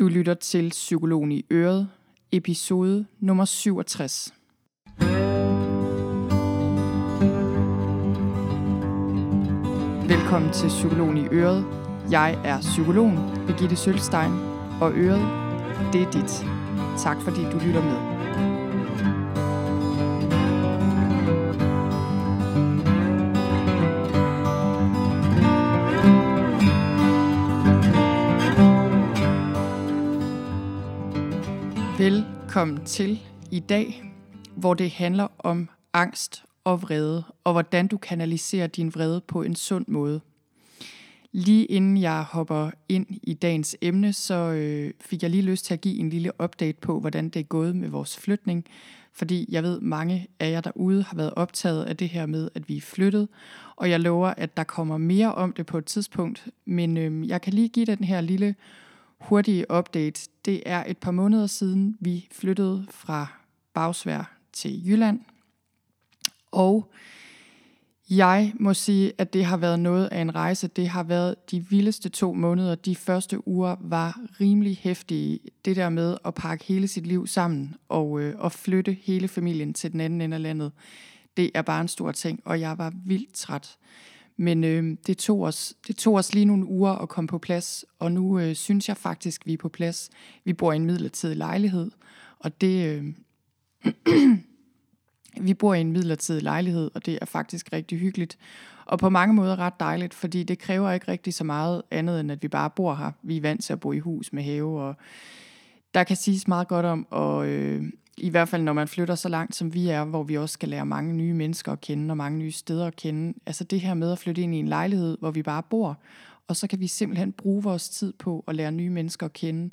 Du lytter til Psykologen i Øret, episode nummer 67. Velkommen til Psykologen i Øret. Jeg er psykologen Birgitte Sølstein, og Øret, det er dit. Tak fordi du lytter med. Velkommen til i dag, hvor det handler om angst og vrede, og hvordan du kanaliserer din vrede på en sund måde. Lige inden jeg hopper ind i dagens emne, så øh, fik jeg lige lyst til at give en lille update på, hvordan det er gået med vores flytning. Fordi jeg ved, mange af jer derude har været optaget af det her med, at vi er flyttet. Og jeg lover, at der kommer mere om det på et tidspunkt. Men øh, jeg kan lige give den her lille hurtige update. Det er et par måneder siden, vi flyttede fra Bagsvær til Jylland. Og jeg må sige, at det har været noget af en rejse. Det har været de vildeste to måneder. De første uger var rimelig hæftige. Det der med at pakke hele sit liv sammen og, øh, og flytte hele familien til den anden ende af landet, det er bare en stor ting, og jeg var vildt træt. Men øh, det, tog os, det tog os lige nogle uger at komme på plads, og nu øh, synes jeg faktisk, vi er på plads. Vi bor i en midlertidig lejlighed, og det... Øh, vi bor i en midlertidig lejlighed, og det er faktisk rigtig hyggeligt. Og på mange måder ret dejligt, fordi det kræver ikke rigtig så meget andet, end at vi bare bor her. Vi er vant til at bo i hus med have, og der kan siges meget godt om, og øh, i hvert fald når man flytter så langt som vi er, hvor vi også skal lære mange nye mennesker at kende, og mange nye steder at kende. Altså det her med at flytte ind i en lejlighed, hvor vi bare bor, og så kan vi simpelthen bruge vores tid på at lære nye mennesker at kende,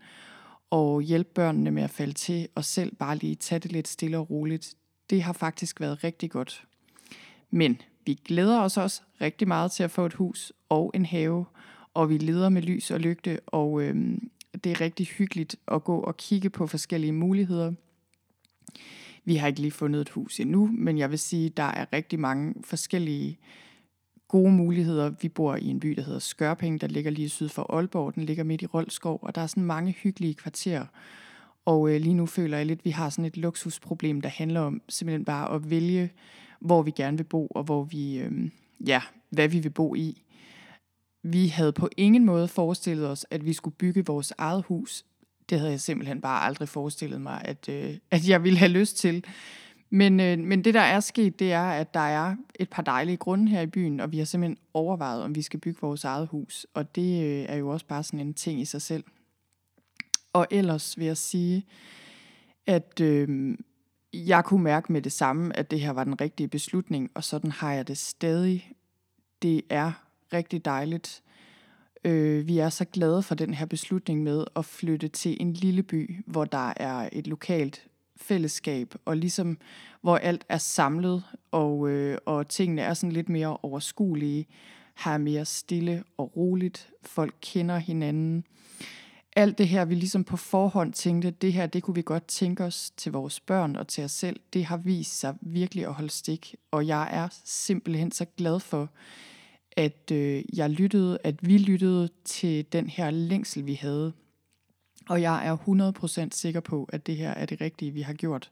og hjælpe børnene med at falde til, og selv bare lige tage det lidt stille og roligt. Det har faktisk været rigtig godt. Men vi glæder os også rigtig meget til at få et hus og en have, og vi leder med lys og lygte, og øhm, det er rigtig hyggeligt at gå og kigge på forskellige muligheder. Vi har ikke lige fundet et hus endnu, men jeg vil sige, der er rigtig mange forskellige gode muligheder. Vi bor i en by, der hedder Skørping, der ligger lige syd for Aalborg. Den ligger midt i Roldskov, og der er sådan mange hyggelige kvarterer. Og øh, lige nu føler jeg lidt, at vi har sådan et luksusproblem, der handler om simpelthen bare at vælge, hvor vi gerne vil bo, og hvor vi, øh, ja, hvad vi vil bo i. Vi havde på ingen måde forestillet os, at vi skulle bygge vores eget hus. Det havde jeg simpelthen bare aldrig forestillet mig, at, øh, at jeg ville have lyst til. Men, øh, men det, der er sket, det er, at der er et par dejlige grunde her i byen, og vi har simpelthen overvejet, om vi skal bygge vores eget hus. Og det øh, er jo også bare sådan en ting i sig selv. Og ellers vil jeg sige, at øh, jeg kunne mærke med det samme, at det her var den rigtige beslutning, og sådan har jeg det stadig. Det er rigtig dejligt. Øh, vi er så glade for den her beslutning med at flytte til en lille by, hvor der er et lokalt fællesskab, og ligesom hvor alt er samlet, og, øh, og tingene er sådan lidt mere overskuelige, her er mere stille og roligt, folk kender hinanden. Alt det her, vi ligesom på forhånd tænkte, det her, det kunne vi godt tænke os til vores børn og til os selv, det har vist sig virkelig at holde stik, og jeg er simpelthen så glad for, at øh, jeg lyttede, at vi lyttede til den her længsel, vi havde. Og jeg er 100% sikker på, at det her er det rigtige, vi har gjort.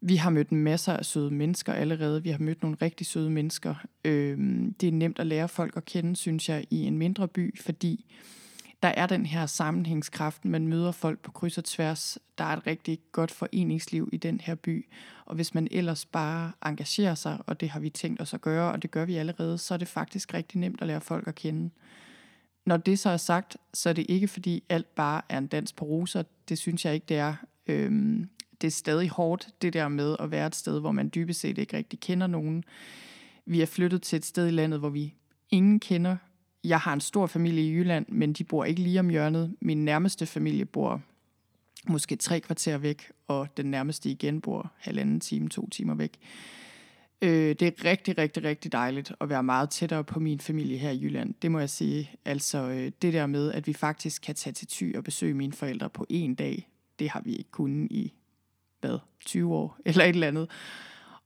Vi har mødt masser af søde mennesker allerede. Vi har mødt nogle rigtig søde mennesker. Øh, det er nemt at lære folk at kende, synes jeg, i en mindre by, fordi der er den her sammenhængskraft. Man møder folk på kryds og tværs. Der er et rigtig godt foreningsliv i den her by. Og hvis man ellers bare engagerer sig, og det har vi tænkt os at gøre, og det gør vi allerede, så er det faktisk rigtig nemt at lære folk at kende. Når det så er sagt, så er det ikke fordi alt bare er en dans på roser. Det synes jeg ikke, det er. Øhm, det er stadig hårdt, det der med at være et sted, hvor man dybest set ikke rigtig kender nogen. Vi er flyttet til et sted i landet, hvor vi ingen kender. Jeg har en stor familie i Jylland, men de bor ikke lige om hjørnet. Min nærmeste familie bor måske tre kvarter væk, og den nærmeste igen bor halvanden time, to timer væk. Øh, det er rigtig, rigtig, rigtig dejligt at være meget tættere på min familie her i Jylland. Det må jeg sige. Altså øh, det der med, at vi faktisk kan tage til Thy og besøge mine forældre på en dag, det har vi ikke kunnet i, hvad, 20 år eller et eller andet.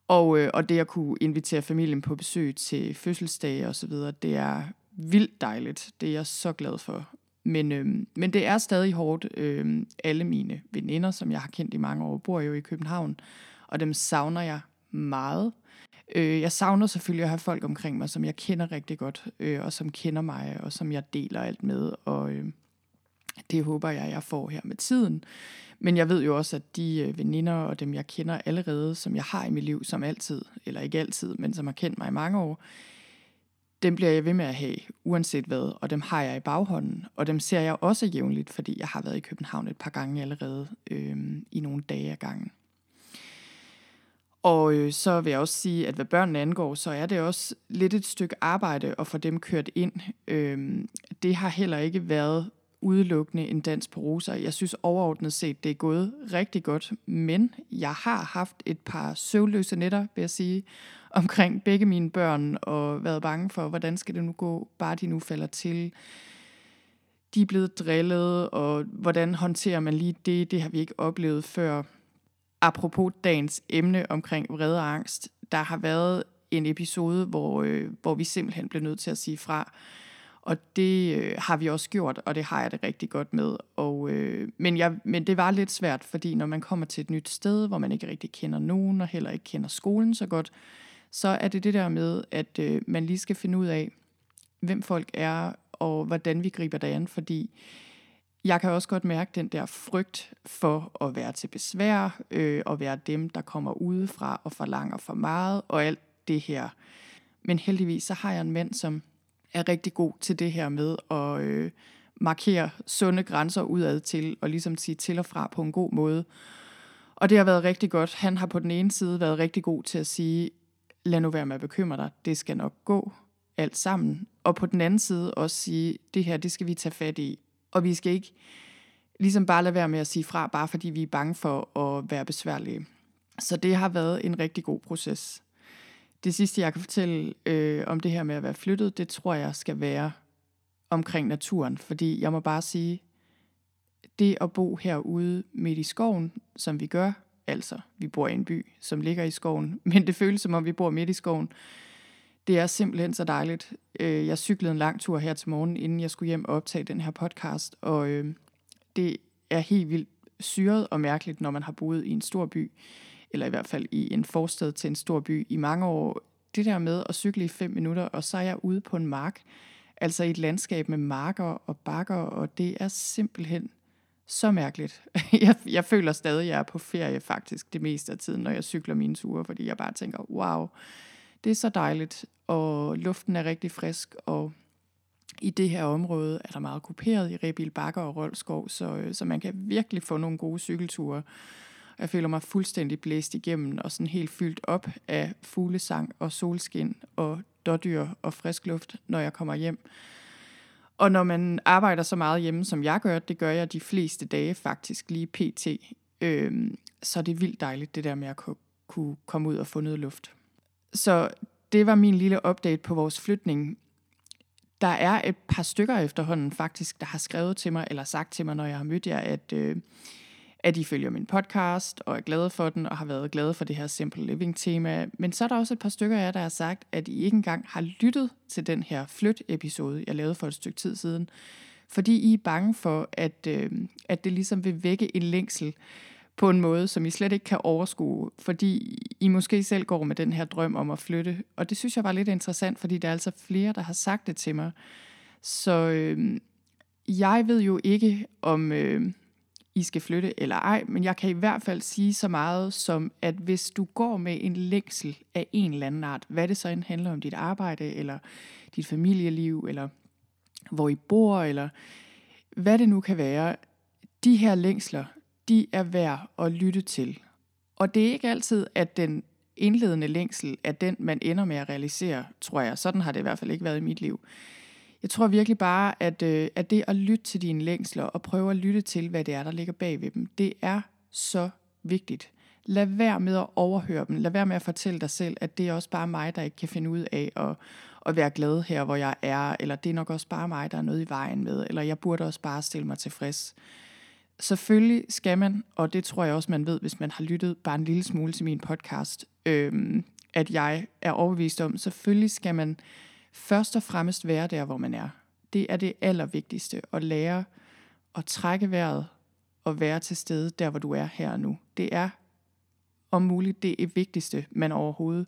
Og, øh, og det at kunne invitere familien på besøg til fødselsdage og så videre, det er vildt dejligt. Det er jeg så glad for. Men, øhm, men det er stadig hårdt. Øhm, alle mine veninder, som jeg har kendt i mange år, bor jo i København, og dem savner jeg meget. Øh, jeg savner selvfølgelig at have folk omkring mig, som jeg kender rigtig godt, øh, og som kender mig, og som jeg deler alt med, og øh, det håber jeg, jeg får her med tiden. Men jeg ved jo også, at de øh, veninder og dem, jeg kender allerede, som jeg har i mit liv, som altid, eller ikke altid, men som har kendt mig i mange år, dem bliver jeg ved med at have, uanset hvad, og dem har jeg i baghånden, og dem ser jeg også jævnligt, fordi jeg har været i København et par gange allerede øh, i nogle dage ad gangen. Og øh, så vil jeg også sige, at hvad børnene angår, så er det også lidt et stykke arbejde at få dem kørt ind. Øh, det har heller ikke været udelukkende en dans på roser. Jeg synes overordnet set, det er gået rigtig godt, men jeg har haft et par søvnløse nætter, vil jeg sige, omkring begge mine børn, og været bange for, hvordan skal det nu gå, bare de nu falder til. De er blevet drillet, og hvordan håndterer man lige det? Det har vi ikke oplevet før. Apropos dagens emne omkring vrede og angst, der har været en episode, hvor, øh, hvor vi simpelthen blev nødt til at sige fra. Og det øh, har vi også gjort, og det har jeg det rigtig godt med. Og, øh, men, jeg, men det var lidt svært, fordi når man kommer til et nyt sted, hvor man ikke rigtig kender nogen, og heller ikke kender skolen så godt, så er det det der med, at øh, man lige skal finde ud af, hvem folk er, og hvordan vi griber det an, fordi jeg kan også godt mærke den der frygt for at være til besvær, øh, og være dem, der kommer udefra og forlanger for meget, og alt det her. Men heldigvis så har jeg en mand, som er rigtig god til det her med at øh, markere sunde grænser udad til, og ligesom sige til og fra på en god måde. Og det har været rigtig godt. Han har på den ene side været rigtig god til at sige, lad nu være med at bekymre dig, det skal nok gå alt sammen. Og på den anden side også sige, det her, det skal vi tage fat i. Og vi skal ikke ligesom bare lade være med at sige fra, bare fordi vi er bange for at være besværlige. Så det har været en rigtig god proces. Det sidste, jeg kan fortælle øh, om det her med at være flyttet, det tror jeg skal være omkring naturen. Fordi jeg må bare sige, det at bo herude midt i skoven, som vi gør, altså vi bor i en by, som ligger i skoven, men det føles som om vi bor midt i skoven, det er simpelthen så dejligt. Øh, jeg cyklede en lang tur her til morgen, inden jeg skulle hjem og optage den her podcast, og øh, det er helt vildt syret og mærkeligt, når man har boet i en stor by eller i hvert fald i en forstad til en stor by i mange år. Det der med at cykle i fem minutter, og så er jeg ude på en mark, altså i et landskab med marker og bakker, og det er simpelthen så mærkeligt. Jeg, jeg føler stadig, at jeg er på ferie faktisk det meste af tiden, når jeg cykler mine ture, fordi jeg bare tænker, wow, det er så dejligt, og luften er rigtig frisk, og i det her område er der meget kuperet i Rebil Bakker og Rolskov, så, så man kan virkelig få nogle gode cykelture. Jeg føler mig fuldstændig blæst igennem og sådan helt fyldt op af fuglesang og solskin og dårdyr og frisk luft, når jeg kommer hjem. Og når man arbejder så meget hjemme, som jeg gør, det gør jeg de fleste dage faktisk lige pt., Øhm, så er det vildt dejligt, det der med at kunne komme ud og få noget luft. Så det var min lille update på vores flytning. Der er et par stykker efterhånden faktisk, der har skrevet til mig, eller sagt til mig, når jeg har mødt jer, at... Øh, at I følger min podcast og er glade for den og har været glade for det her Simple Living tema. Men så er der også et par stykker af jer, der har sagt, at I ikke engang har lyttet til den her flyt-episode, jeg lavede for et stykke tid siden. Fordi I er bange for, at, øh, at det ligesom vil vække en længsel på en måde, som I slet ikke kan overskue, fordi I måske selv går med den her drøm om at flytte. Og det synes jeg var lidt interessant, fordi der er altså flere, der har sagt det til mig. Så øh, jeg ved jo ikke, om... Øh, i skal flytte eller ej, men jeg kan i hvert fald sige så meget som, at hvis du går med en længsel af en eller anden art, hvad det så end handler om dit arbejde, eller dit familieliv, eller hvor I bor, eller hvad det nu kan være, de her længsler, de er værd at lytte til. Og det er ikke altid, at den indledende længsel er den, man ender med at realisere, tror jeg. Sådan har det i hvert fald ikke været i mit liv. Jeg tror virkelig bare, at, øh, at det at lytte til dine længsler og prøve at lytte til, hvad det er, der ligger bag ved dem, det er så vigtigt. Lad være med at overhøre dem. Lad være med at fortælle dig selv, at det er også bare mig, der ikke kan finde ud af at, at være glad her, hvor jeg er, eller det er nok også bare mig, der er noget i vejen med, eller jeg burde også bare stille mig tilfreds. Selvfølgelig skal man, og det tror jeg også, man ved, hvis man har lyttet bare en lille smule til min podcast, øh, at jeg er overbevist om, selvfølgelig skal man først og fremmest være der, hvor man er. Det er det allervigtigste at lære at trække vejret og være til stede der, hvor du er her og nu. Det er om muligt det er vigtigste, man overhovedet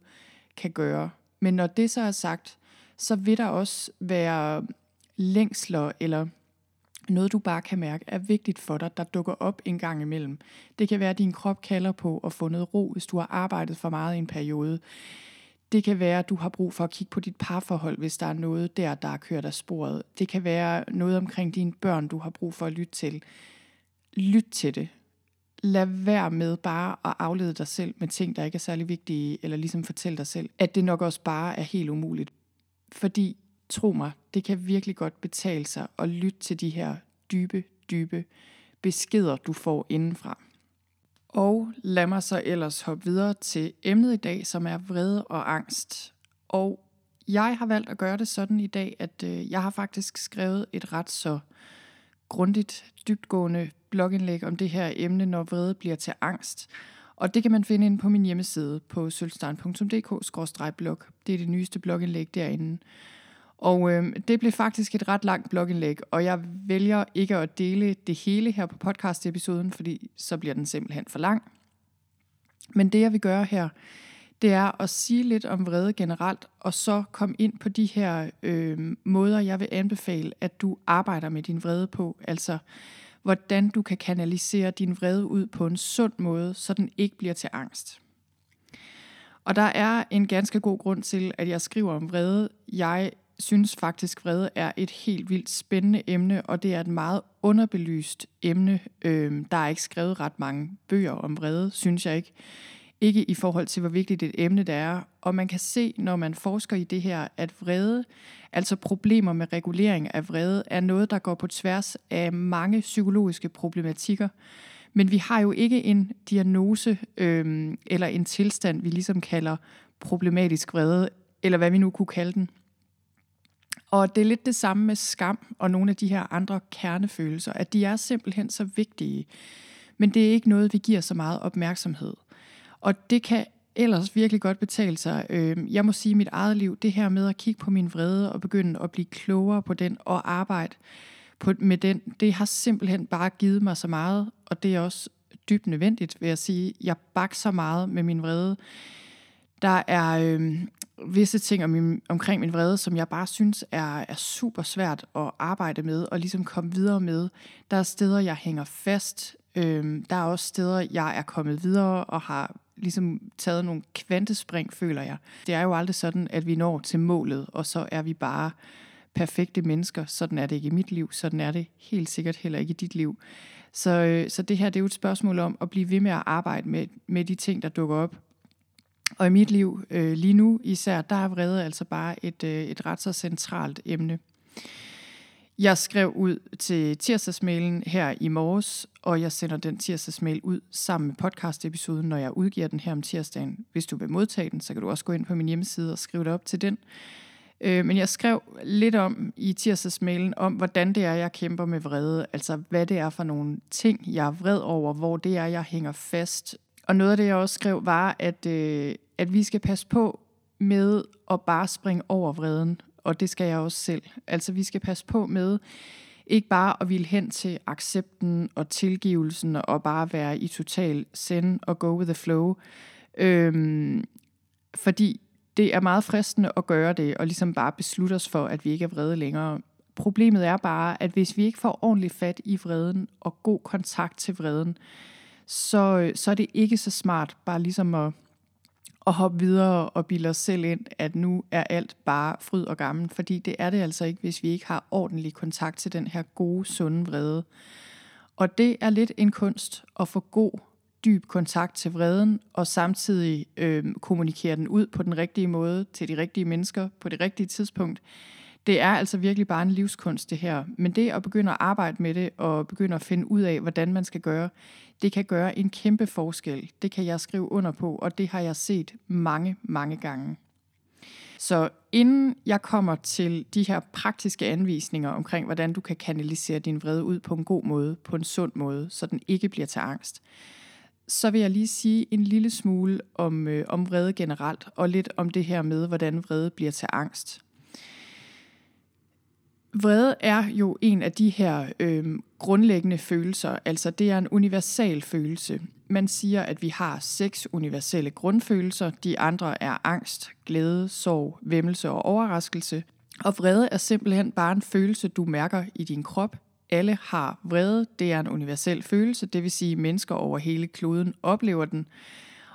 kan gøre. Men når det så er sagt, så vil der også være længsler eller noget, du bare kan mærke er vigtigt for dig, der dukker op en gang imellem. Det kan være, at din krop kalder på at få noget ro, hvis du har arbejdet for meget i en periode. Det kan være, at du har brug for at kigge på dit parforhold, hvis der er noget der, der er kørt af sporet. Det kan være noget omkring dine børn, du har brug for at lytte til. Lyt til det. Lad være med bare at aflede dig selv med ting, der ikke er særlig vigtige, eller ligesom fortælle dig selv, at det nok også bare er helt umuligt. Fordi, tro mig, det kan virkelig godt betale sig at lytte til de her dybe, dybe beskeder, du får indenfra. Og lad mig så ellers hoppe videre til emnet i dag, som er vrede og angst. Og jeg har valgt at gøre det sådan i dag, at øh, jeg har faktisk skrevet et ret så grundigt, dybtgående blogindlæg om det her emne, når vrede bliver til angst. Og det kan man finde inde på min hjemmeside på sølvstein.dk-blog. Det er det nyeste blogindlæg derinde. Og øh, det blev faktisk et ret langt blogindlæg, og jeg vælger ikke at dele det hele her på podcast-episoden, fordi så bliver den simpelthen for lang. Men det jeg vil gøre her, det er at sige lidt om vrede generelt, og så komme ind på de her øh, måder, jeg vil anbefale, at du arbejder med din vrede på. Altså, hvordan du kan kanalisere din vrede ud på en sund måde, så den ikke bliver til angst. Og der er en ganske god grund til, at jeg skriver om vrede. Jeg synes faktisk, vrede er et helt vildt spændende emne, og det er et meget underbelyst emne. Øh, der er ikke skrevet ret mange bøger om vrede, synes jeg ikke. Ikke i forhold til, hvor vigtigt et emne det er. Og man kan se, når man forsker i det her, at vrede, altså problemer med regulering af vrede, er noget, der går på tværs af mange psykologiske problematikker. Men vi har jo ikke en diagnose øh, eller en tilstand, vi ligesom kalder problematisk vrede, eller hvad vi nu kunne kalde den. Og det er lidt det samme med skam og nogle af de her andre kernefølelser, at de er simpelthen så vigtige. Men det er ikke noget, vi giver så meget opmærksomhed. Og det kan ellers virkelig godt betale sig. Øhm, jeg må sige at mit eget liv, det her med at kigge på min vrede og begynde at blive klogere på den og arbejde på, med den, det har simpelthen bare givet mig så meget, og det er også dybt nødvendigt, vil jeg sige. Jeg bakker så meget med min vrede. Der er øh, visse ting om min, omkring min vrede, som jeg bare synes er, er super svært at arbejde med og ligesom komme videre med. Der er steder, jeg hænger fast. Øhm, der er også steder, jeg er kommet videre og har ligesom taget nogle kvantespring, føler jeg. Det er jo aldrig sådan, at vi når til målet, og så er vi bare perfekte mennesker. Sådan er det ikke i mit liv, sådan er det helt sikkert heller ikke i dit liv. Så, øh, så det her det er jo et spørgsmål om at blive ved med at arbejde med, med de ting, der dukker op. Og i mit liv øh, lige nu især, der er vrede altså bare et, øh, et ret så centralt emne. Jeg skrev ud til tirsdagsmailen her i morges, og jeg sender den tirsdagsmail ud sammen med podcast-episoden, når jeg udgiver den her om tirsdagen. Hvis du vil modtage den, så kan du også gå ind på min hjemmeside og skrive det op til den. Øh, men jeg skrev lidt om i tirsdagsmailen, om hvordan det er, jeg kæmper med vrede. Altså hvad det er for nogle ting, jeg er vred over, hvor det er, jeg hænger fast. Og noget af det, jeg også skrev, var, at, øh, at vi skal passe på med at bare springe over vreden og det skal jeg også selv. Altså vi skal passe på med ikke bare at ville hen til accepten og tilgivelsen og bare være i total send og go with the flow. Øhm, fordi det er meget fristende at gøre det og ligesom bare beslutte os for, at vi ikke er vrede længere. Problemet er bare, at hvis vi ikke får ordentligt fat i vreden og god kontakt til vreden, så, øh, så er det ikke så smart bare ligesom at at hoppe videre og bilde os selv ind, at nu er alt bare fryd og gammel, fordi det er det altså ikke, hvis vi ikke har ordentlig kontakt til den her gode, sunde vrede. Og det er lidt en kunst at få god, dyb kontakt til vreden, og samtidig øh, kommunikere den ud på den rigtige måde til de rigtige mennesker på det rigtige tidspunkt. Det er altså virkelig bare en livskunst det her. Men det at begynde at arbejde med det, og begynde at finde ud af, hvordan man skal gøre, det kan gøre en kæmpe forskel. Det kan jeg skrive under på, og det har jeg set mange, mange gange. Så inden jeg kommer til de her praktiske anvisninger omkring, hvordan du kan kanalisere din vrede ud på en god måde, på en sund måde, så den ikke bliver til angst, så vil jeg lige sige en lille smule om, øh, om vrede generelt, og lidt om det her med, hvordan vrede bliver til angst. Vrede er jo en af de her øh, grundlæggende følelser, altså det er en universal følelse. Man siger, at vi har seks universelle grundfølelser. De andre er angst, glæde, sorg, vemmelse og overraskelse. Og vrede er simpelthen bare en følelse, du mærker i din krop. Alle har vrede. Det er en universel følelse, det vil sige, at mennesker over hele kloden oplever den.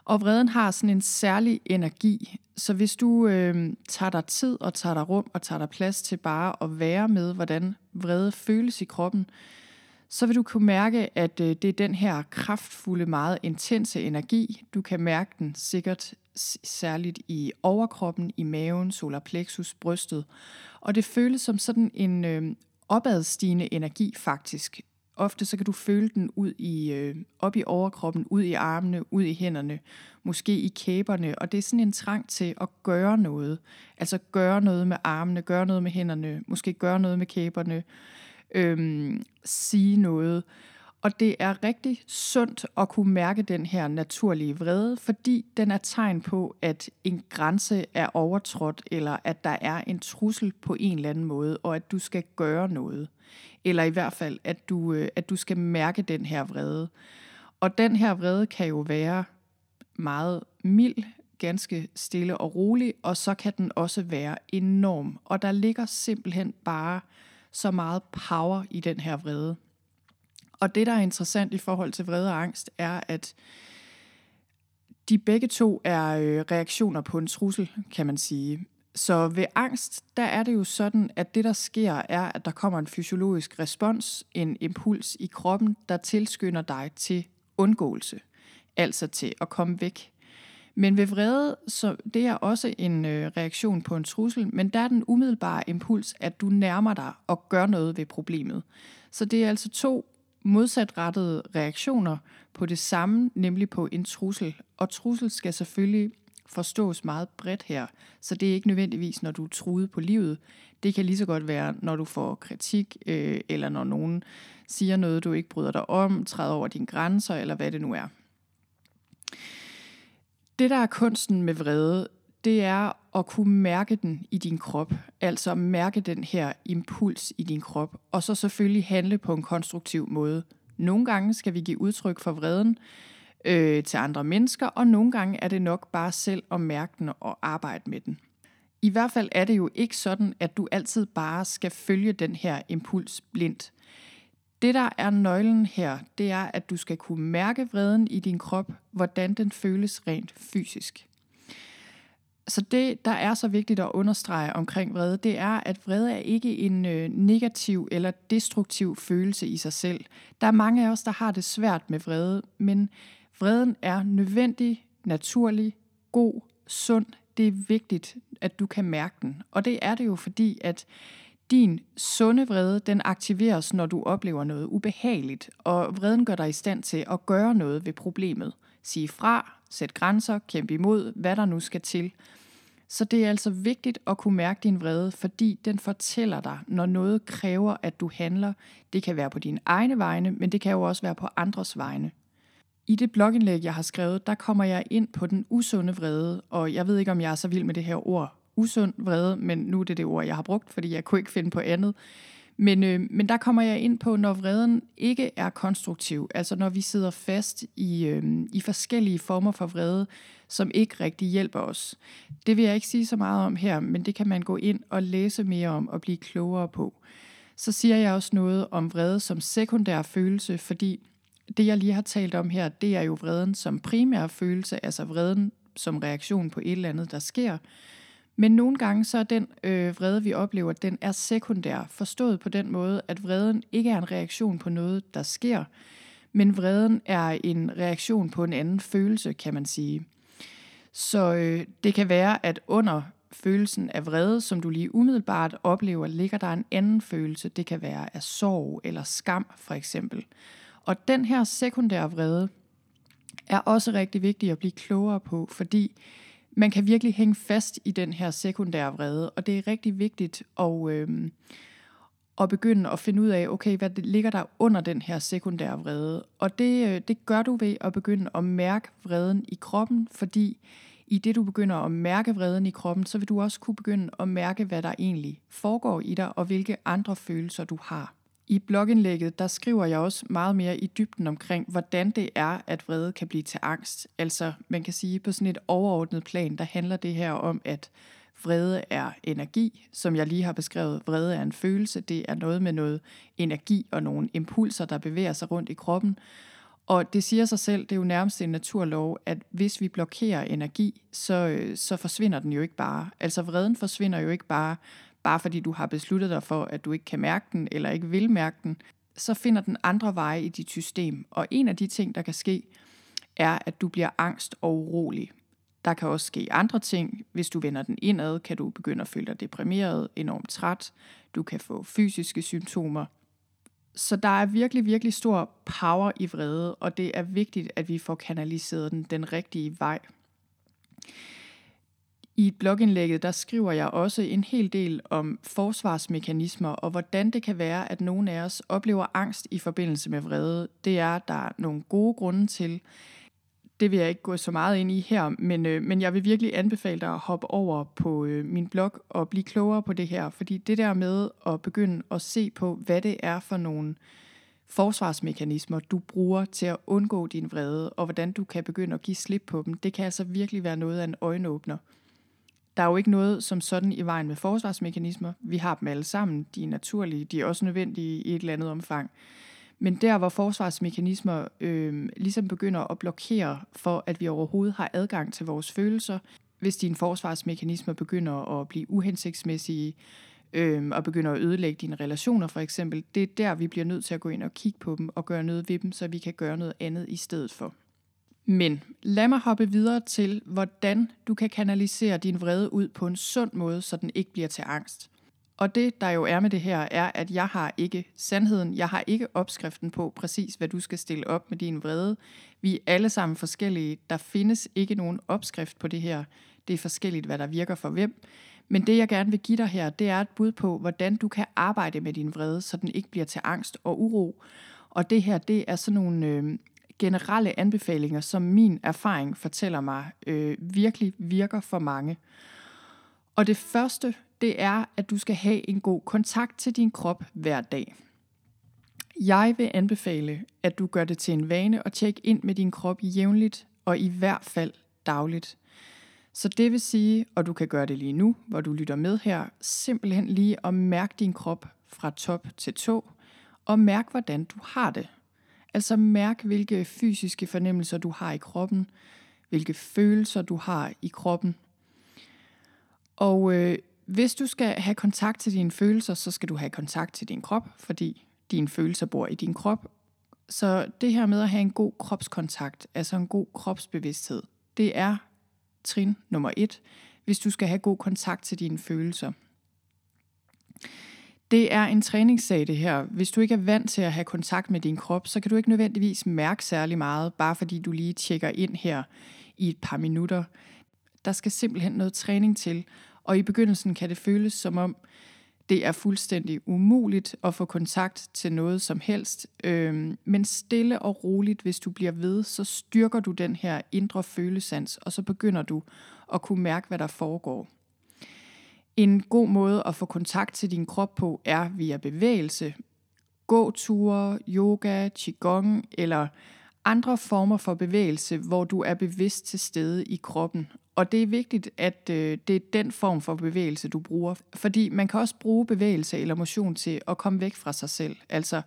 Og vreden har sådan en særlig energi, så hvis du øh, tager dig tid og tager dig rum og tager dig plads til bare at være med, hvordan vrede føles i kroppen, så vil du kunne mærke, at øh, det er den her kraftfulde, meget intense energi. Du kan mærke den sikkert særligt i overkroppen, i maven, solar plexus, brystet. Og det føles som sådan en øh, opadstigende energi faktisk. Ofte så kan du føle den ud i, øh, op i overkroppen, ud i armene, ud i hænderne, måske i kæberne, og det er sådan en trang til at gøre noget. Altså gøre noget med armene, gøre noget med hænderne, måske gøre noget med kæberne, øhm, sige noget. Og det er rigtig sundt at kunne mærke den her naturlige vrede, fordi den er tegn på, at en grænse er overtrådt, eller at der er en trussel på en eller anden måde, og at du skal gøre noget. Eller i hvert fald, at du, øh, at du skal mærke den her vrede. Og den her vrede kan jo være meget mild, ganske stille og rolig, og så kan den også være enorm. Og der ligger simpelthen bare så meget power i den her vrede. Og det, der er interessant i forhold til vrede og angst, er, at de begge to er øh, reaktioner på en trussel, kan man sige. Så ved angst, der er det jo sådan, at det der sker, er, at der kommer en fysiologisk respons, en impuls i kroppen, der tilskynder dig til undgåelse, altså til at komme væk. Men ved vrede, så det er også en øh, reaktion på en trussel, men der er den umiddelbare impuls, at du nærmer dig og gør noget ved problemet. Så det er altså to modsatrettede reaktioner på det samme, nemlig på en trussel. Og trussel skal selvfølgelig forstås meget bredt her, så det er ikke nødvendigvis, når du er truet på livet. Det kan lige så godt være, når du får kritik, øh, eller når nogen siger noget, du ikke bryder dig om, træder over dine grænser, eller hvad det nu er. Det, der er kunsten med vrede, det er at kunne mærke den i din krop. Altså mærke den her impuls i din krop, og så selvfølgelig handle på en konstruktiv måde. Nogle gange skal vi give udtryk for vreden øh, til andre mennesker, og nogle gange er det nok bare selv at mærke den og arbejde med den. I hvert fald er det jo ikke sådan, at du altid bare skal følge den her impuls blindt. Det, der er nøglen her, det er, at du skal kunne mærke vreden i din krop, hvordan den føles rent fysisk. Så det, der er så vigtigt at understrege omkring vrede, det er, at vrede er ikke en øh, negativ eller destruktiv følelse i sig selv. Der er mange af os, der har det svært med vrede, men vreden er nødvendig, naturlig, god, sund. Det er vigtigt, at du kan mærke den. Og det er det jo fordi, at din sunde vrede, den aktiveres, når du oplever noget ubehageligt, og vreden gør dig i stand til at gøre noget ved problemet. Sige fra, sæt grænser, kæmpe imod, hvad der nu skal til. Så det er altså vigtigt at kunne mærke din vrede, fordi den fortæller dig, når noget kræver, at du handler. Det kan være på dine egne vegne, men det kan jo også være på andres vegne. I det blogindlæg, jeg har skrevet, der kommer jeg ind på den usunde vrede, og jeg ved ikke, om jeg er så vild med det her ord usund vrede, men nu er det det ord, jeg har brugt, fordi jeg kunne ikke finde på andet. Men, øh, men der kommer jeg ind på, når vreden ikke er konstruktiv, altså når vi sidder fast i, øh, i forskellige former for vrede, som ikke rigtig hjælper os. Det vil jeg ikke sige så meget om her, men det kan man gå ind og læse mere om og blive klogere på. Så siger jeg også noget om vrede som sekundær følelse, fordi det jeg lige har talt om her, det er jo vreden som primær følelse, altså vreden som reaktion på et eller andet, der sker. Men nogle gange så er den øh, vrede, vi oplever, den er sekundær, forstået på den måde, at vreden ikke er en reaktion på noget, der sker, men vreden er en reaktion på en anden følelse, kan man sige. Så øh, det kan være, at under følelsen af vrede, som du lige umiddelbart oplever, ligger der en anden følelse. Det kan være af sorg eller skam, for eksempel. Og den her sekundære vrede er også rigtig vigtig at blive klogere på, fordi man kan virkelig hænge fast i den her sekundære vrede, og det er rigtig vigtigt at, øh, at begynde at finde ud af, okay, hvad ligger der under den her sekundære vrede? Og det, øh, det gør du ved at begynde at mærke vreden i kroppen, fordi i det du begynder at mærke vreden i kroppen, så vil du også kunne begynde at mærke, hvad der egentlig foregår i dig, og hvilke andre følelser du har. I blogindlægget, der skriver jeg også meget mere i dybden omkring, hvordan det er, at vrede kan blive til angst. Altså, man kan sige, på sådan et overordnet plan, der handler det her om, at vrede er energi, som jeg lige har beskrevet. Vrede er en følelse, det er noget med noget energi og nogle impulser, der bevæger sig rundt i kroppen. Og det siger sig selv, det er jo nærmest en naturlov, at hvis vi blokerer energi, så, øh, så forsvinder den jo ikke bare. Altså vreden forsvinder jo ikke bare, bare fordi du har besluttet dig for, at du ikke kan mærke den, eller ikke vil mærke den. Så finder den andre veje i dit system. Og en af de ting, der kan ske, er, at du bliver angst og urolig. Der kan også ske andre ting. Hvis du vender den indad, kan du begynde at føle dig deprimeret, enormt træt. Du kan få fysiske symptomer. Så der er virkelig, virkelig stor power i vrede, og det er vigtigt, at vi får kanaliseret den den rigtige vej. I blogindlægget, der skriver jeg også en hel del om forsvarsmekanismer, og hvordan det kan være, at nogle af os oplever angst i forbindelse med vrede. Det er der nogle gode grunde til, det vil jeg ikke gå så meget ind i her, men, øh, men jeg vil virkelig anbefale dig at hoppe over på øh, min blog og blive klogere på det her, fordi det der med at begynde at se på, hvad det er for nogle forsvarsmekanismer, du bruger til at undgå din vrede, og hvordan du kan begynde at give slip på dem, det kan altså virkelig være noget af en øjenåbner. Der er jo ikke noget som sådan i vejen med forsvarsmekanismer. Vi har dem alle sammen. De er naturlige. De er også nødvendige i et eller andet omfang. Men der, hvor forsvarsmekanismer øh, ligesom begynder at blokere for, at vi overhovedet har adgang til vores følelser, hvis dine forsvarsmekanismer begynder at blive uhensigtsmæssige, øh, og begynder at ødelægge dine relationer for eksempel, det er der, vi bliver nødt til at gå ind og kigge på dem og gøre noget ved dem, så vi kan gøre noget andet i stedet for. Men lad mig hoppe videre til, hvordan du kan kanalisere din vrede ud på en sund måde, så den ikke bliver til angst. Og det, der jo er med det her, er, at jeg har ikke sandheden, jeg har ikke opskriften på præcis, hvad du skal stille op med din vrede. Vi er alle sammen forskellige. Der findes ikke nogen opskrift på det her. Det er forskelligt, hvad der virker for hvem. Men det, jeg gerne vil give dig her, det er et bud på, hvordan du kan arbejde med din vrede, så den ikke bliver til angst og uro. Og det her, det er sådan nogle øh, generelle anbefalinger, som min erfaring fortæller mig øh, virkelig virker for mange. Og det første, det er, at du skal have en god kontakt til din krop hver dag. Jeg vil anbefale, at du gør det til en vane at tjekke ind med din krop jævnligt og i hvert fald dagligt. Så det vil sige, og du kan gøre det lige nu, hvor du lytter med her, simpelthen lige at mærke din krop fra top til tå, og mærk, hvordan du har det. Altså mærk, hvilke fysiske fornemmelser du har i kroppen, hvilke følelser du har i kroppen. Og øh, hvis du skal have kontakt til dine følelser, så skal du have kontakt til din krop, fordi dine følelser bor i din krop. Så det her med at have en god kropskontakt, altså en god kropsbevidsthed, det er trin nummer et, hvis du skal have god kontakt til dine følelser. Det er en træningssag det her. Hvis du ikke er vant til at have kontakt med din krop, så kan du ikke nødvendigvis mærke særlig meget, bare fordi du lige tjekker ind her i et par minutter. Der skal simpelthen noget træning til, og i begyndelsen kan det føles som om, det er fuldstændig umuligt at få kontakt til noget som helst. Øhm, men stille og roligt, hvis du bliver ved, så styrker du den her indre følesans, og så begynder du at kunne mærke, hvad der foregår. En god måde at få kontakt til din krop på er via bevægelse. Gåture, yoga, qigong eller andre former for bevægelse, hvor du er bevidst til stede i kroppen. Og det er vigtigt, at øh, det er den form for bevægelse, du bruger. Fordi man kan også bruge bevægelse eller motion til at komme væk fra sig selv. Altså,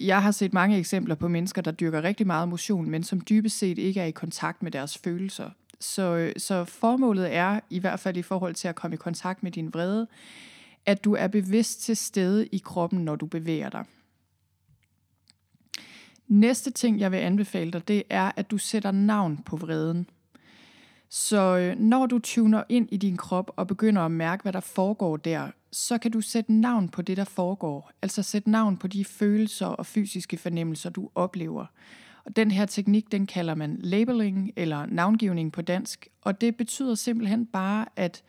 jeg har set mange eksempler på mennesker, der dyrker rigtig meget motion, men som dybest set ikke er i kontakt med deres følelser. Så, så formålet er, i hvert fald i forhold til at komme i kontakt med din vrede, at du er bevidst til stede i kroppen, når du bevæger dig. Næste ting, jeg vil anbefale dig, det er, at du sætter navn på vreden. Så øh, når du tuner ind i din krop og begynder at mærke, hvad der foregår der, så kan du sætte navn på det, der foregår. Altså sætte navn på de følelser og fysiske fornemmelser, du oplever. Den her teknik, den kalder man labeling eller navngivning på dansk. Og det betyder simpelthen bare, at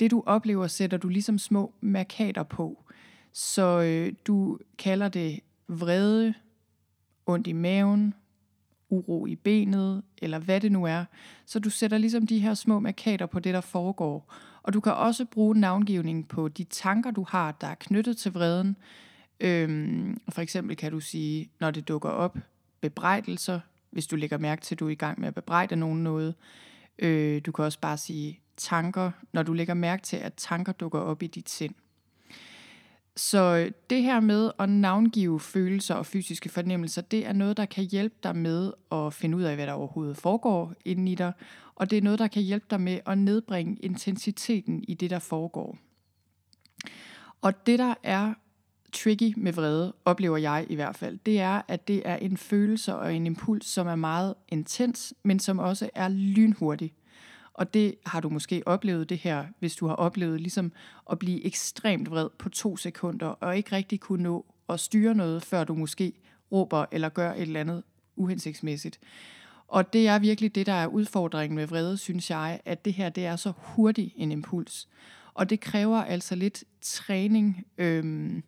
det du oplever, sætter du ligesom små markater på. Så øh, du kalder det vrede, ondt i maven, uro i benet, eller hvad det nu er. Så du sætter ligesom de her små markater på det, der foregår. Og du kan også bruge navngivning på de tanker, du har, der er knyttet til vreden. Øhm, for eksempel kan du sige, når det dukker op, bebrejdelser, hvis du lægger mærke til, at du er i gang med at bebrejde nogen noget. Øh, du kan også bare sige tanker, når du lægger mærke til, at tanker dukker op i dit sind. Så øh, det her med at navngive følelser og fysiske fornemmelser, det er noget, der kan hjælpe dig med at finde ud af, hvad der overhovedet foregår inden i dig, og det er noget, der kan hjælpe dig med at nedbringe intensiteten i det, der foregår. Og det, der er tricky med vrede, oplever jeg i hvert fald, det er, at det er en følelse og en impuls, som er meget intens, men som også er lynhurtig. Og det har du måske oplevet det her, hvis du har oplevet ligesom at blive ekstremt vred på to sekunder, og ikke rigtig kunne nå at styre noget, før du måske råber eller gør et eller andet uhensigtsmæssigt. Og det er virkelig det, der er udfordringen med vrede, synes jeg, at det her det er så hurtig en impuls. Og det kræver altså lidt træning, øhm,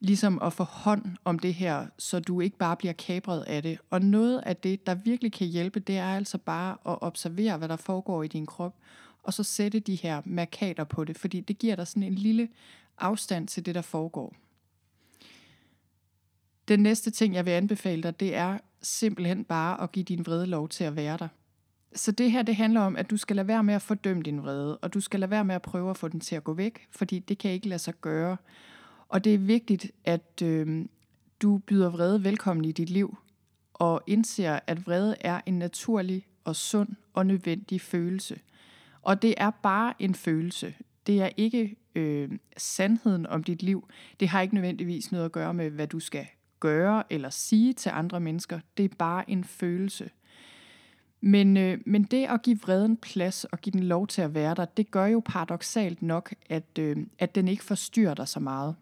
ligesom at få hånd om det her, så du ikke bare bliver kabret af det. Og noget af det, der virkelig kan hjælpe, det er altså bare at observere, hvad der foregår i din krop, og så sætte de her markater på det, fordi det giver dig sådan en lille afstand til det, der foregår. Den næste ting, jeg vil anbefale dig, det er simpelthen bare at give din vrede lov til at være der. Så det her, det handler om, at du skal lade være med at fordømme din vrede, og du skal lade være med at prøve at få den til at gå væk, fordi det kan ikke lade sig gøre. Og det er vigtigt, at øh, du byder vrede velkommen i dit liv, og indser, at vrede er en naturlig og sund og nødvendig følelse. Og det er bare en følelse. Det er ikke øh, sandheden om dit liv. Det har ikke nødvendigvis noget at gøre med, hvad du skal gøre eller sige til andre mennesker. Det er bare en følelse. Men, øh, men det at give vreden plads og give den lov til at være der, det gør jo paradoxalt nok, at, øh, at den ikke forstyrrer dig så meget.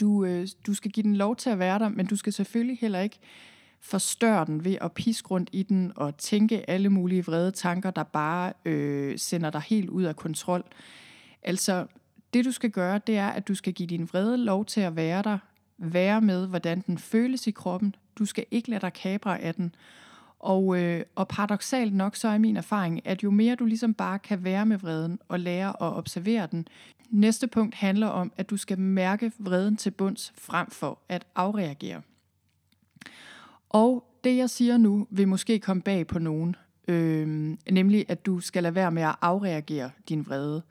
Du, øh, du skal give den lov til at være der, men du skal selvfølgelig heller ikke forstørre den ved at piske rundt i den og tænke alle mulige vrede tanker, der bare øh, sender dig helt ud af kontrol. Altså, det du skal gøre, det er, at du skal give din vrede lov til at være der, være med, hvordan den føles i kroppen. Du skal ikke lade dig kabre af den. Og, øh, og paradoxalt nok, så er min erfaring, at jo mere du ligesom bare kan være med vreden og lære at observere den, Næste punkt handler om, at du skal mærke vreden til bunds frem for at afreagere. Og det jeg siger nu vil måske komme bag på nogen, øh, nemlig at du skal lade være med at afreagere din vrede.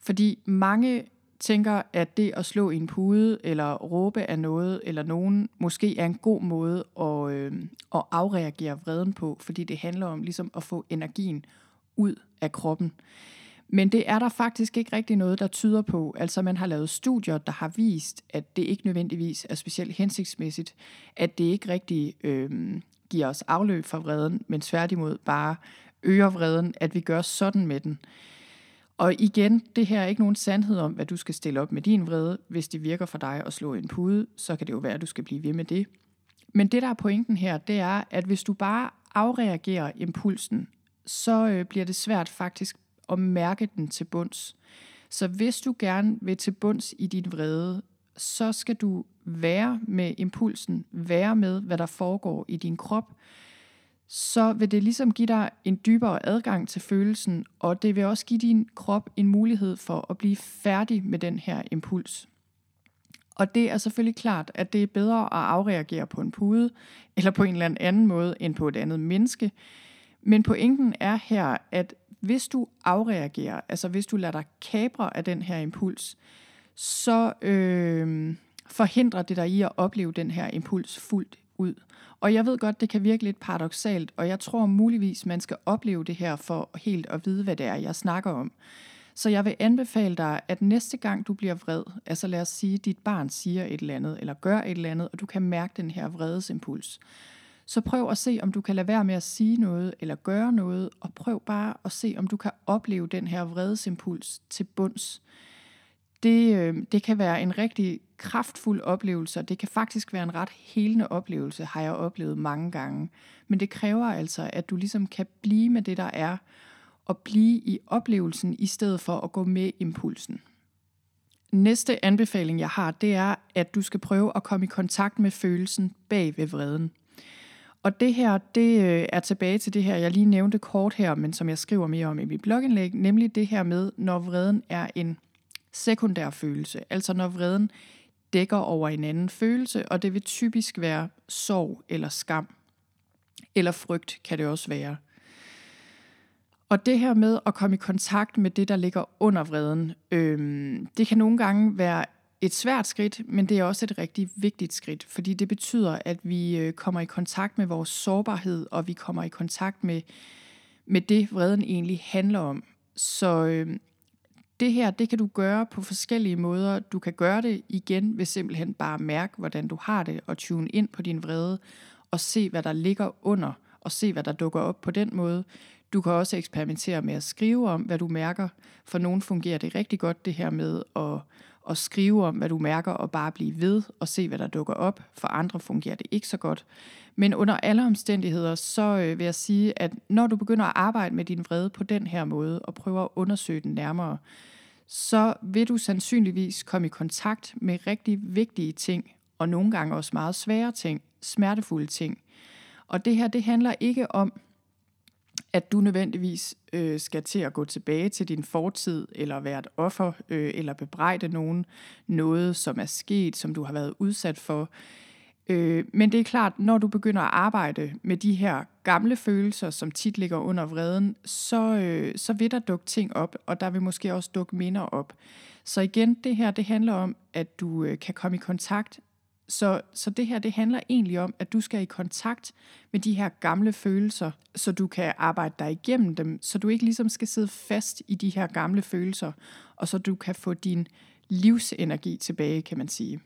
Fordi mange tænker, at det at slå i en pude eller råbe af noget eller nogen, måske er en god måde at, øh, at afreagere vreden på, fordi det handler om ligesom at få energien ud af kroppen. Men det er der faktisk ikke rigtig noget, der tyder på. Altså man har lavet studier, der har vist, at det ikke nødvendigvis er specielt hensigtsmæssigt, at det ikke rigtig øh, giver os afløb for vreden, men tværtimod bare øger vreden, at vi gør sådan med den. Og igen, det her er ikke nogen sandhed om, hvad du skal stille op med din vrede. Hvis det virker for dig at slå en pude, så kan det jo være, at du skal blive ved med det. Men det, der er pointen her, det er, at hvis du bare afreagerer impulsen, så øh, bliver det svært faktisk at mærke den til bunds. Så hvis du gerne vil til bunds i din vrede, så skal du være med impulsen, være med, hvad der foregår i din krop, så vil det ligesom give dig en dybere adgang til følelsen, og det vil også give din krop en mulighed for at blive færdig med den her impuls. Og det er selvfølgelig klart, at det er bedre at afreagere på en pude, eller på en eller anden måde, end på et andet menneske. Men pointen er her, at hvis du afreagerer, altså hvis du lader dig kabre af den her impuls, så øh, forhindrer det dig i at opleve den her impuls fuldt ud. Og jeg ved godt, det kan virke lidt paradoxalt, og jeg tror muligvis, man skal opleve det her for helt at vide, hvad det er, jeg snakker om. Så jeg vil anbefale dig, at næste gang du bliver vred, altså lad os sige, at dit barn siger et eller andet, eller gør et eller andet, og du kan mærke den her vredesimpuls, så prøv at se, om du kan lade være med at sige noget eller gøre noget, og prøv bare at se, om du kan opleve den her vredesimpuls til bunds. Det, øh, det kan være en rigtig kraftfuld oplevelse, og det kan faktisk være en ret helende oplevelse, har jeg oplevet mange gange. Men det kræver altså, at du ligesom kan blive med det, der er, og blive i oplevelsen, i stedet for at gå med impulsen. Næste anbefaling, jeg har, det er, at du skal prøve at komme i kontakt med følelsen bag ved vreden. Og det her, det øh, er tilbage til det her, jeg lige nævnte kort her, men som jeg skriver mere om i mit blogindlæg, nemlig det her med, når vreden er en sekundær følelse. Altså når vreden dækker over en anden følelse, og det vil typisk være sorg eller skam. Eller frygt kan det også være. Og det her med at komme i kontakt med det, der ligger under vreden, øh, det kan nogle gange være et svært skridt, men det er også et rigtig vigtigt skridt, fordi det betyder, at vi øh, kommer i kontakt med vores sårbarhed, og vi kommer i kontakt med, med det, vreden egentlig handler om. Så øh, det her, det kan du gøre på forskellige måder. Du kan gøre det igen ved simpelthen bare at mærke, hvordan du har det, og tune ind på din vrede, og se, hvad der ligger under, og se, hvad der dukker op på den måde. Du kan også eksperimentere med at skrive om, hvad du mærker. For nogen fungerer det rigtig godt, det her med at, at skrive om, hvad du mærker, og bare blive ved og se, hvad der dukker op. For andre fungerer det ikke så godt. Men under alle omstændigheder, så øh, vil jeg sige, at når du begynder at arbejde med din vrede på den her måde, og prøver at undersøge den nærmere, så vil du sandsynligvis komme i kontakt med rigtig vigtige ting, og nogle gange også meget svære ting, smertefulde ting. Og det her, det handler ikke om, at du nødvendigvis øh, skal til at gå tilbage til din fortid, eller være et offer, øh, eller bebrejde nogen noget, som er sket, som du har været udsat for. Øh, men det er klart, når du begynder at arbejde med de her gamle følelser, som tit ligger under vreden, så, øh, så vil der dukke ting op, og der vil måske også dukke minder op. Så igen, det her, det handler om, at du øh, kan komme i kontakt så, så det her, det handler egentlig om, at du skal i kontakt med de her gamle følelser, så du kan arbejde dig igennem dem, så du ikke ligesom skal sidde fast i de her gamle følelser, og så du kan få din livsenergi tilbage, kan man sige.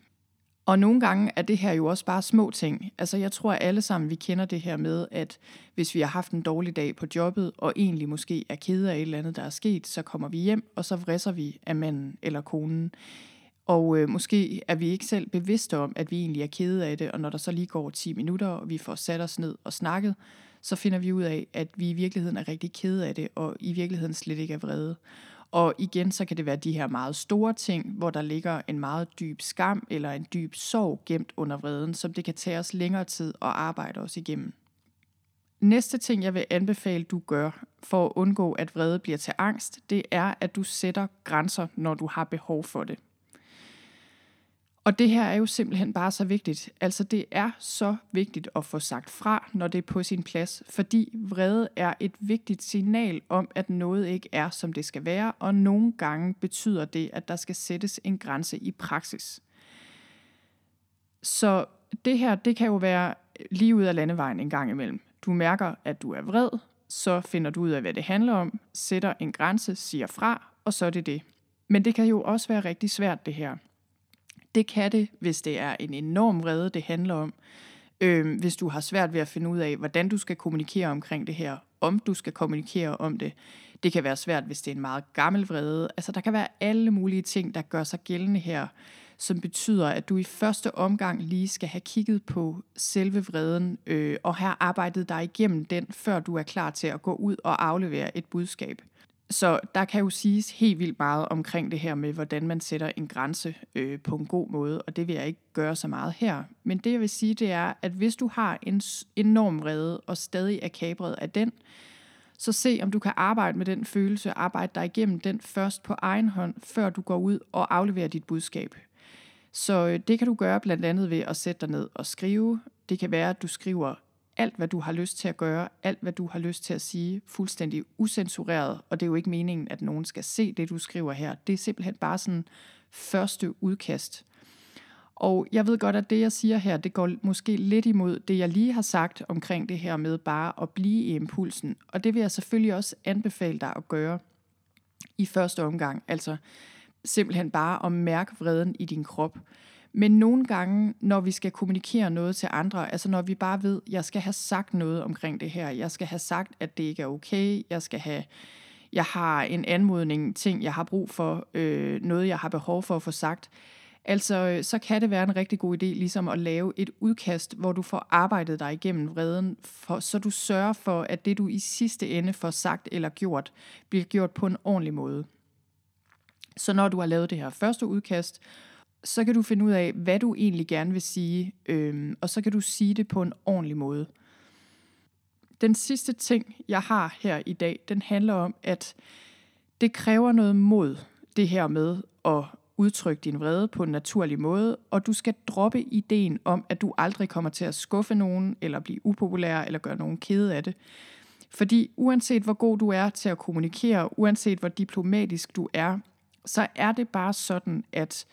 Og nogle gange er det her jo også bare små ting. Altså jeg tror, at alle sammen vi kender det her med, at hvis vi har haft en dårlig dag på jobbet, og egentlig måske er kede af et eller andet, der er sket, så kommer vi hjem, og så vrisser vi af manden eller konen. Og øh, måske er vi ikke selv bevidste om, at vi egentlig er kede af det, og når der så lige går 10 minutter, og vi får sat os ned og snakket, så finder vi ud af, at vi i virkeligheden er rigtig kede af det, og i virkeligheden slet ikke er vrede. Og igen, så kan det være de her meget store ting, hvor der ligger en meget dyb skam eller en dyb sorg gemt under vreden, som det kan tage os længere tid at arbejde os igennem. Næste ting, jeg vil anbefale, du gør for at undgå, at vrede bliver til angst, det er, at du sætter grænser, når du har behov for det. Og det her er jo simpelthen bare så vigtigt. Altså det er så vigtigt at få sagt fra, når det er på sin plads, fordi vrede er et vigtigt signal om, at noget ikke er, som det skal være, og nogle gange betyder det, at der skal sættes en grænse i praksis. Så det her, det kan jo være lige ud af landevejen en gang imellem. Du mærker, at du er vred, så finder du ud af, hvad det handler om, sætter en grænse, siger fra, og så er det det. Men det kan jo også være rigtig svært det her. Det kan det, hvis det er en enorm vrede, det handler om. Øh, hvis du har svært ved at finde ud af, hvordan du skal kommunikere omkring det her, om du skal kommunikere om det. Det kan være svært, hvis det er en meget gammel vrede. Altså, der kan være alle mulige ting, der gør sig gældende her, som betyder, at du i første omgang lige skal have kigget på selve vreden, øh, og have arbejdet dig igennem den, før du er klar til at gå ud og aflevere et budskab. Så der kan jo siges helt vildt meget omkring det her med, hvordan man sætter en grænse øh, på en god måde, og det vil jeg ikke gøre så meget her. Men det jeg vil sige, det er, at hvis du har en enorm vrede og stadig er kabret af den, så se om du kan arbejde med den følelse, arbejde dig igennem den først på egen hånd, før du går ud og afleverer dit budskab. Så øh, det kan du gøre blandt andet ved at sætte dig ned og skrive. Det kan være, at du skriver alt, hvad du har lyst til at gøre, alt, hvad du har lyst til at sige, fuldstændig usensureret, og det er jo ikke meningen, at nogen skal se det, du skriver her. Det er simpelthen bare sådan første udkast. Og jeg ved godt, at det, jeg siger her, det går måske lidt imod det, jeg lige har sagt omkring det her med bare at blive i impulsen. Og det vil jeg selvfølgelig også anbefale dig at gøre i første omgang. Altså simpelthen bare at mærke vreden i din krop. Men nogle gange, når vi skal kommunikere noget til andre, altså når vi bare ved, jeg skal have sagt noget omkring det her, jeg skal have sagt, at det ikke er okay, jeg skal have, jeg har en anmodning, ting, jeg har brug for, øh, noget, jeg har behov for at få sagt, altså så kan det være en rigtig god idé ligesom at lave et udkast, hvor du får arbejdet dig igennem vreden, for, så du sørger for, at det du i sidste ende får sagt eller gjort, bliver gjort på en ordentlig måde. Så når du har lavet det her første udkast, så kan du finde ud af, hvad du egentlig gerne vil sige, øhm, og så kan du sige det på en ordentlig måde. Den sidste ting, jeg har her i dag, den handler om, at det kræver noget mod, det her med at udtrykke din vrede på en naturlig måde, og du skal droppe ideen om, at du aldrig kommer til at skuffe nogen, eller blive upopulær, eller gøre nogen kede af det. Fordi uanset hvor god du er til at kommunikere, uanset hvor diplomatisk du er, så er det bare sådan, at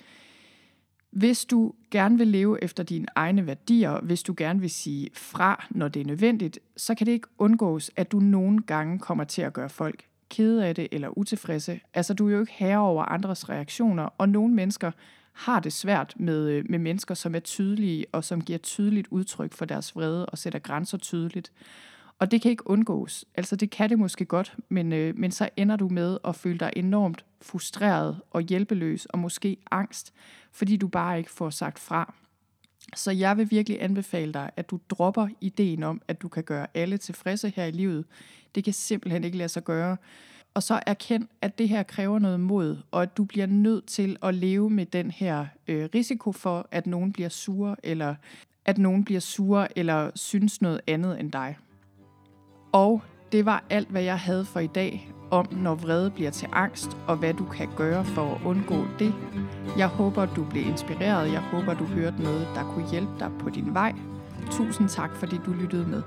hvis du gerne vil leve efter dine egne værdier, hvis du gerne vil sige fra, når det er nødvendigt, så kan det ikke undgås, at du nogle gange kommer til at gøre folk kede af det eller utilfredse. Altså, du er jo ikke herre over andres reaktioner, og nogle mennesker har det svært med, øh, med mennesker, som er tydelige og som giver tydeligt udtryk for deres vrede og sætter grænser tydeligt. Og det kan ikke undgås. Altså det kan det måske godt, men, øh, men så ender du med at føle dig enormt frustreret og hjælpeløs og måske angst, fordi du bare ikke får sagt fra. Så jeg vil virkelig anbefale dig, at du dropper ideen om, at du kan gøre alle tilfredse her i livet. Det kan simpelthen ikke lade sig gøre. Og så erkend, at det her kræver noget mod, og at du bliver nødt til at leve med den her øh, risiko for, at nogen bliver sure, eller at nogen bliver sure, eller synes noget andet end dig. Og det var alt, hvad jeg havde for i dag om, når vrede bliver til angst, og hvad du kan gøre for at undgå det. Jeg håber, du blev inspireret. Jeg håber, du hørte noget, der kunne hjælpe dig på din vej. Tusind tak, fordi du lyttede med.